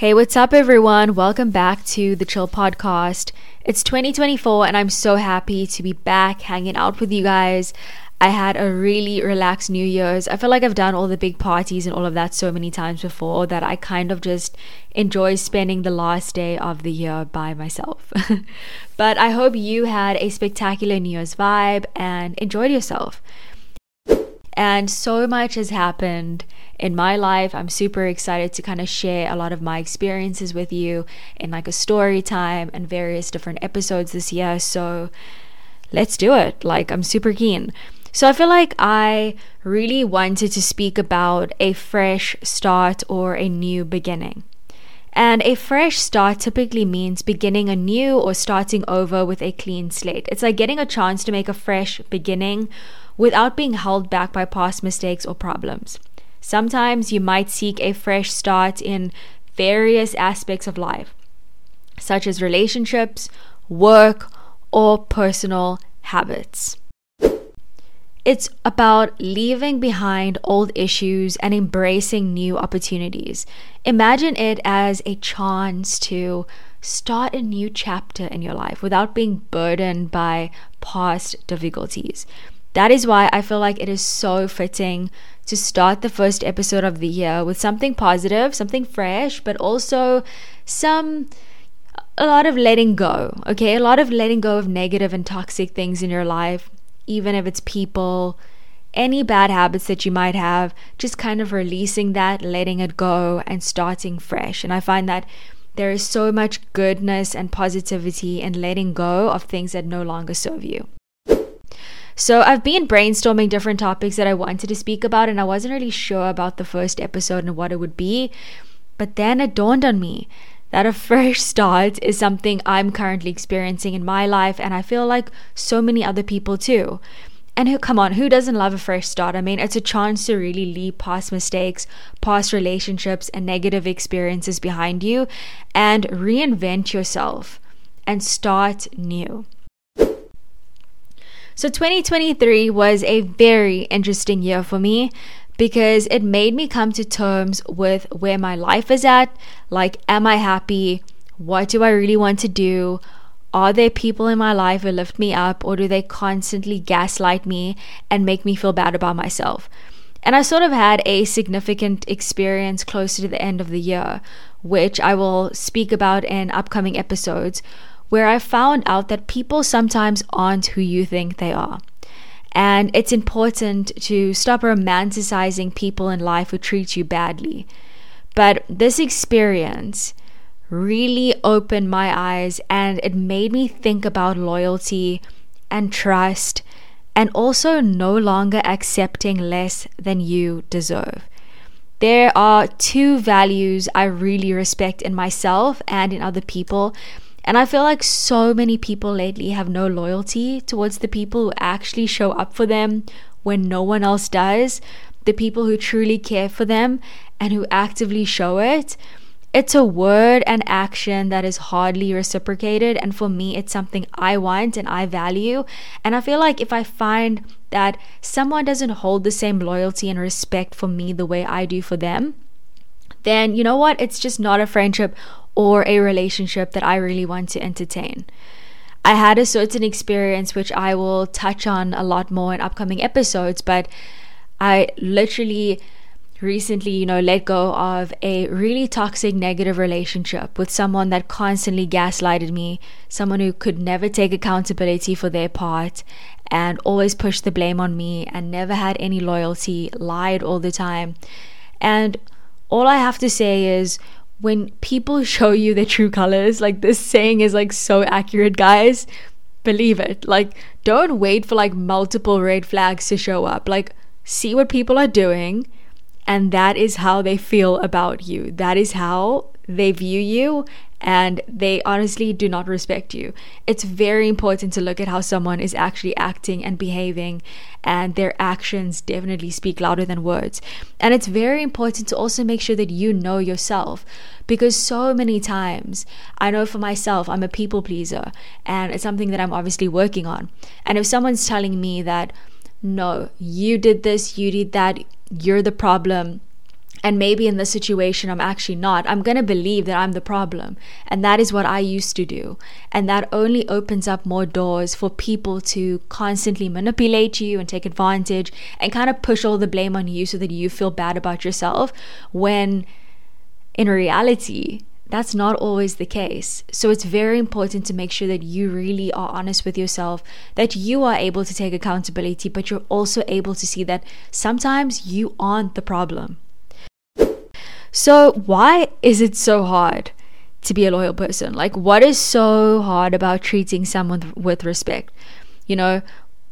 Hey, what's up, everyone? Welcome back to the Chill Podcast. It's 2024, and I'm so happy to be back hanging out with you guys. I had a really relaxed New Year's. I feel like I've done all the big parties and all of that so many times before that I kind of just enjoy spending the last day of the year by myself. but I hope you had a spectacular New Year's vibe and enjoyed yourself. And so much has happened in my life. I'm super excited to kind of share a lot of my experiences with you in like a story time and various different episodes this year. So let's do it. Like, I'm super keen. So I feel like I really wanted to speak about a fresh start or a new beginning. And a fresh start typically means beginning anew or starting over with a clean slate. It's like getting a chance to make a fresh beginning without being held back by past mistakes or problems. Sometimes you might seek a fresh start in various aspects of life, such as relationships, work, or personal habits. It's about leaving behind old issues and embracing new opportunities. Imagine it as a chance to start a new chapter in your life without being burdened by past difficulties. That is why I feel like it is so fitting to start the first episode of the year with something positive, something fresh, but also some a lot of letting go, okay? A lot of letting go of negative and toxic things in your life, even if it's people, any bad habits that you might have, just kind of releasing that, letting it go, and starting fresh. And I find that there is so much goodness and positivity in letting go of things that no longer serve you. So I've been brainstorming different topics that I wanted to speak about, and I wasn't really sure about the first episode and what it would be. But then it dawned on me that a fresh start is something I'm currently experiencing in my life, and I feel like so many other people too. And who, come on, who doesn't love a fresh start? I mean, it's a chance to really leave past mistakes, past relationships, and negative experiences behind you and reinvent yourself and start new. So 2023 was a very interesting year for me because it made me come to terms with where my life is at. Like, am I happy? What do I really want to do? Are there people in my life who lift me up, or do they constantly gaslight me and make me feel bad about myself? And I sort of had a significant experience closer to the end of the year, which I will speak about in upcoming episodes, where I found out that people sometimes aren't who you think they are. And it's important to stop romanticizing people in life who treat you badly. But this experience really opened my eyes and it made me think about loyalty and trust and also no longer accepting less than you deserve. There are two values I really respect in myself and in other people and I feel like so many people lately have no loyalty towards the people who actually show up for them when no one else does, the people who truly care for them and who actively show it. It's a word and action that is hardly reciprocated. And for me, it's something I want and I value. And I feel like if I find that someone doesn't hold the same loyalty and respect for me the way I do for them, then you know what? It's just not a friendship or a relationship that I really want to entertain. I had a certain experience which I will touch on a lot more in upcoming episodes, but I literally recently, you know, let go of a really toxic negative relationship with someone that constantly gaslighted me, someone who could never take accountability for their part and always pushed the blame on me and never had any loyalty, lied all the time. And all I have to say is when people show you their true colors, like this saying is like so accurate, guys. Believe it. Like, don't wait for like multiple red flags to show up. Like, see what people are doing, and that is how they feel about you. That is how they view you, and they honestly do not respect you. It's very important to look at how someone is actually acting and behaving, and their actions definitely speak louder than words. And it's very important to also make sure that you know yourself because so many times I know for myself, I'm a people pleaser, and it's something that I'm obviously working on. And if someone's telling me that, no, you did this, you did that, you're the problem and maybe in this situation I'm actually not, I'm going to believe that I'm the problem. And that is what I used to do. And that only opens up more doors for people to constantly manipulate you and take advantage and kind of push all the blame on you so that you feel bad about yourself when in reality, that's not always the case. So it's very important to make sure that you really are honest with yourself, that you are able to take accountability, but you're also able to see that sometimes you aren't the problem. So, why is it so hard to be a loyal person? Like, what is so hard about treating someone with respect? You know,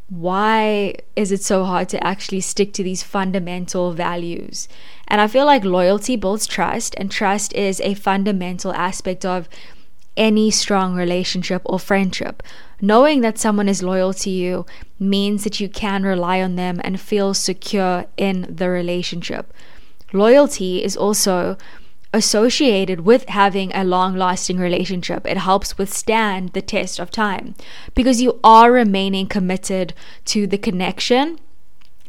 why is it so hard to actually stick to these fundamental values? And I feel like loyalty builds trust, and trust is a fundamental aspect of any strong relationship or friendship. Knowing that someone is loyal to you means that you can rely on them and feel secure in the relationship. Loyalty is also associated with having a long lasting relationship. It helps withstand the test of time because you are remaining committed to the connection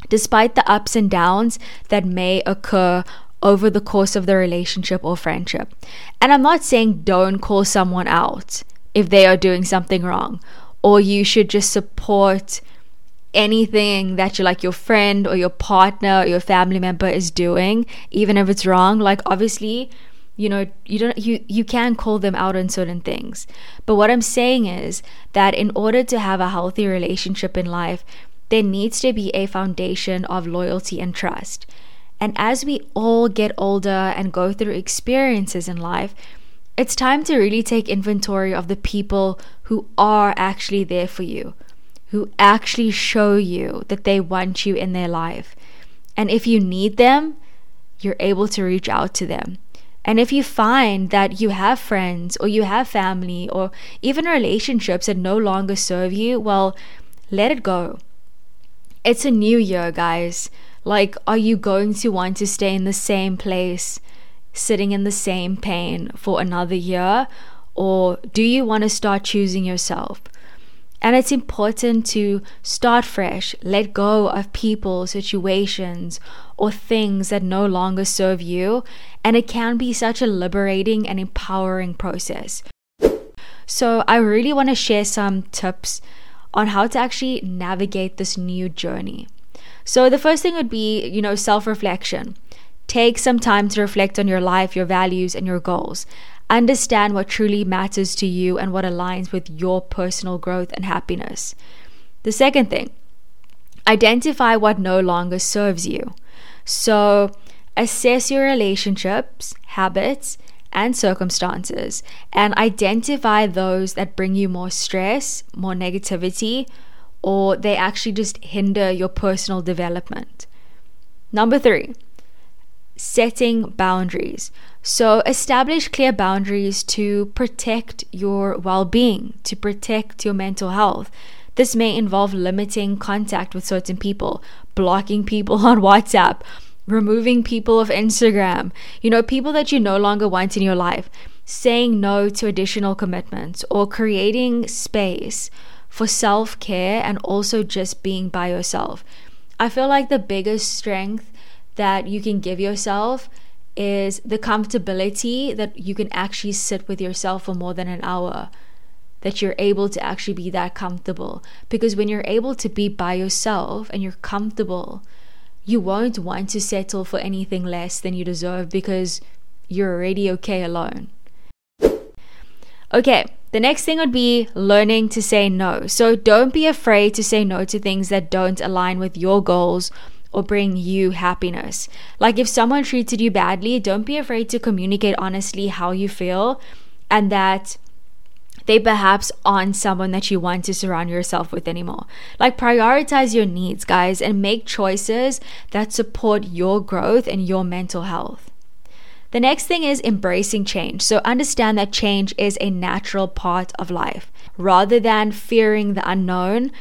despite the ups and downs that may occur over the course of the relationship or friendship. And I'm not saying don't call someone out if they are doing something wrong, or you should just support anything that you like your friend or your partner or your family member is doing, even if it's wrong, like obviously, you know, you don't you you can call them out on certain things. But what I'm saying is that in order to have a healthy relationship in life, there needs to be a foundation of loyalty and trust. And as we all get older and go through experiences in life, it's time to really take inventory of the people who are actually there for you who actually show you that they want you in their life. And if you need them, you're able to reach out to them. And if you find that you have friends or you have family or even relationships that no longer serve you, well, let it go. It's a new year, guys. Like, are you going to want to stay in the same place, sitting in the same pain for another year? Or do you want to start choosing yourself? And it's important to start fresh, let go of people, situations, or things that no longer serve you. And it can be such a liberating and empowering process. So, I really want to share some tips on how to actually navigate this new journey. So, the first thing would be, you know, self reflection. Take some time to reflect on your life, your values, and your goals. Understand what truly matters to you and what aligns with your personal growth and happiness. The second thing, identify what no longer serves you. So, assess your relationships, habits, and circumstances and identify those that bring you more stress, more negativity, or they actually just hinder your personal development. Number three, setting boundaries. So, establish clear boundaries to protect your well being, to protect your mental health. This may involve limiting contact with certain people, blocking people on WhatsApp, removing people of Instagram, you know, people that you no longer want in your life, saying no to additional commitments, or creating space for self care and also just being by yourself. I feel like the biggest strength that you can give yourself is the comfortability that you can actually sit with yourself for more than an hour. That you're able to actually be that comfortable. Because when you're able to be by yourself and you're comfortable, you won't want to settle for anything less than you deserve because you're already okay alone. Okay, the next thing would be learning to say no. So don't be afraid to say no to things that don't align with your goals or bring you happiness. Like if someone treated you badly, don't be afraid to communicate honestly how you feel and that they perhaps aren't someone that you want to surround yourself with anymore. Like, prioritize your needs, guys, and make choices that support your growth and your mental health. The next thing is embracing change. So, understand that change is a natural part of life. Rather than fearing the unknown,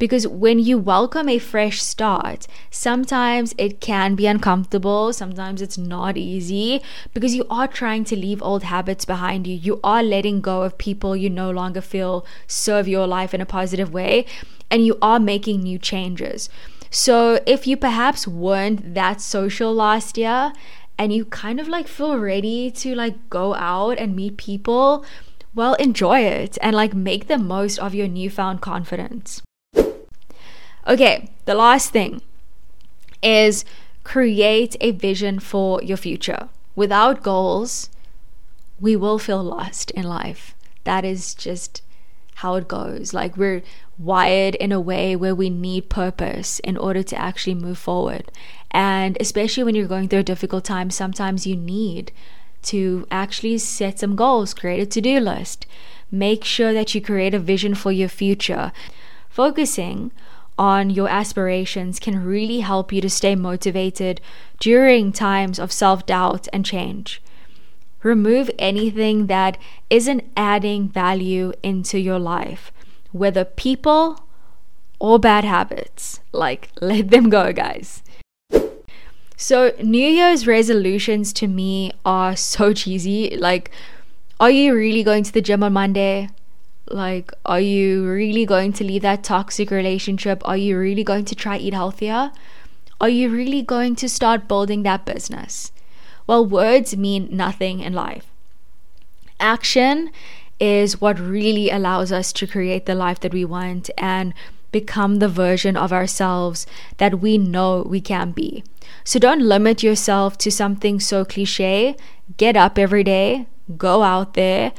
because when you welcome a fresh start, sometimes it can be uncomfortable, sometimes it's not easy because you are trying to leave old habits behind you. You are letting go of people you no longer feel serve your life in a positive way, and you are making new changes. So, if you perhaps weren't that social last year and you kind of like feel ready to like go out and meet people, well, enjoy it and like make the most of your newfound confidence. Okay, the last thing is create a vision for your future. Without goals, we will feel lost in life. That is just how it goes. Like we're wired in a way where we need purpose in order to actually move forward. And especially when you're going through a difficult time, sometimes you need to actually set some goals, create a to do list. Make sure that you create a vision for your future. Focusing on your aspirations can really help you to stay motivated during times of self doubt and change. Remove anything that isn't adding value into your life, whether people or bad habits. Like, let them go, guys. So, New Year's resolutions to me are so cheesy. Like, are you really going to the gym on Monday? Like, are you really going to leave that toxic relationship? Are you really going to try eat healthier? Are you really going to start building that business? Well, words mean nothing in life. Action is what really allows us to create the life that we want and become the version of ourselves that we know we can be. So don't limit yourself to something so cliche. Get up every day, go out there,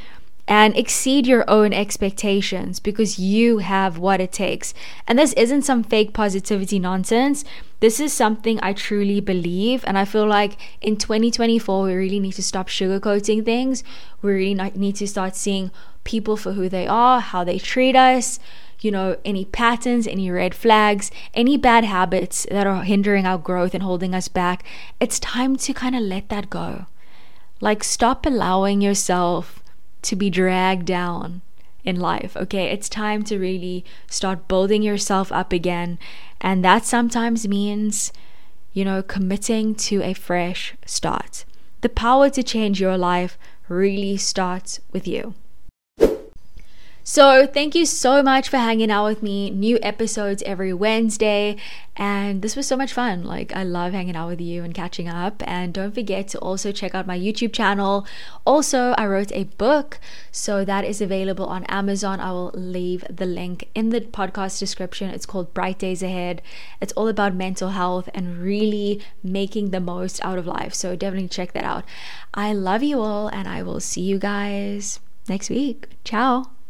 and exceed your own expectations because you have what it takes. And this isn't some fake positivity nonsense. This is something I truly believe. And I feel like in 2024, we really need to stop sugarcoating things. We really need to start seeing people for who they are, how they treat us, you know, any patterns, any red flags, any bad habits that are hindering our growth and holding us back. It's time to kind of let that go. Like, stop allowing yourself to be dragged down in life. Okay, it's time to really start building yourself up again. And that sometimes means, you know, committing to a fresh start. The power to change your life really starts with you. So, thank you so much for hanging out with me. New episodes every Wednesday. And this was so much fun. Like, I love hanging out with you and catching up. And don't forget to also check out my YouTube channel. Also, I wrote a book. So, that is available on Amazon. I will leave the link in the podcast description. It's called Bright Days Ahead. It's all about mental health and really making the most out of life. So, definitely check that out. I love you all, and I will see you guys next week. Ciao.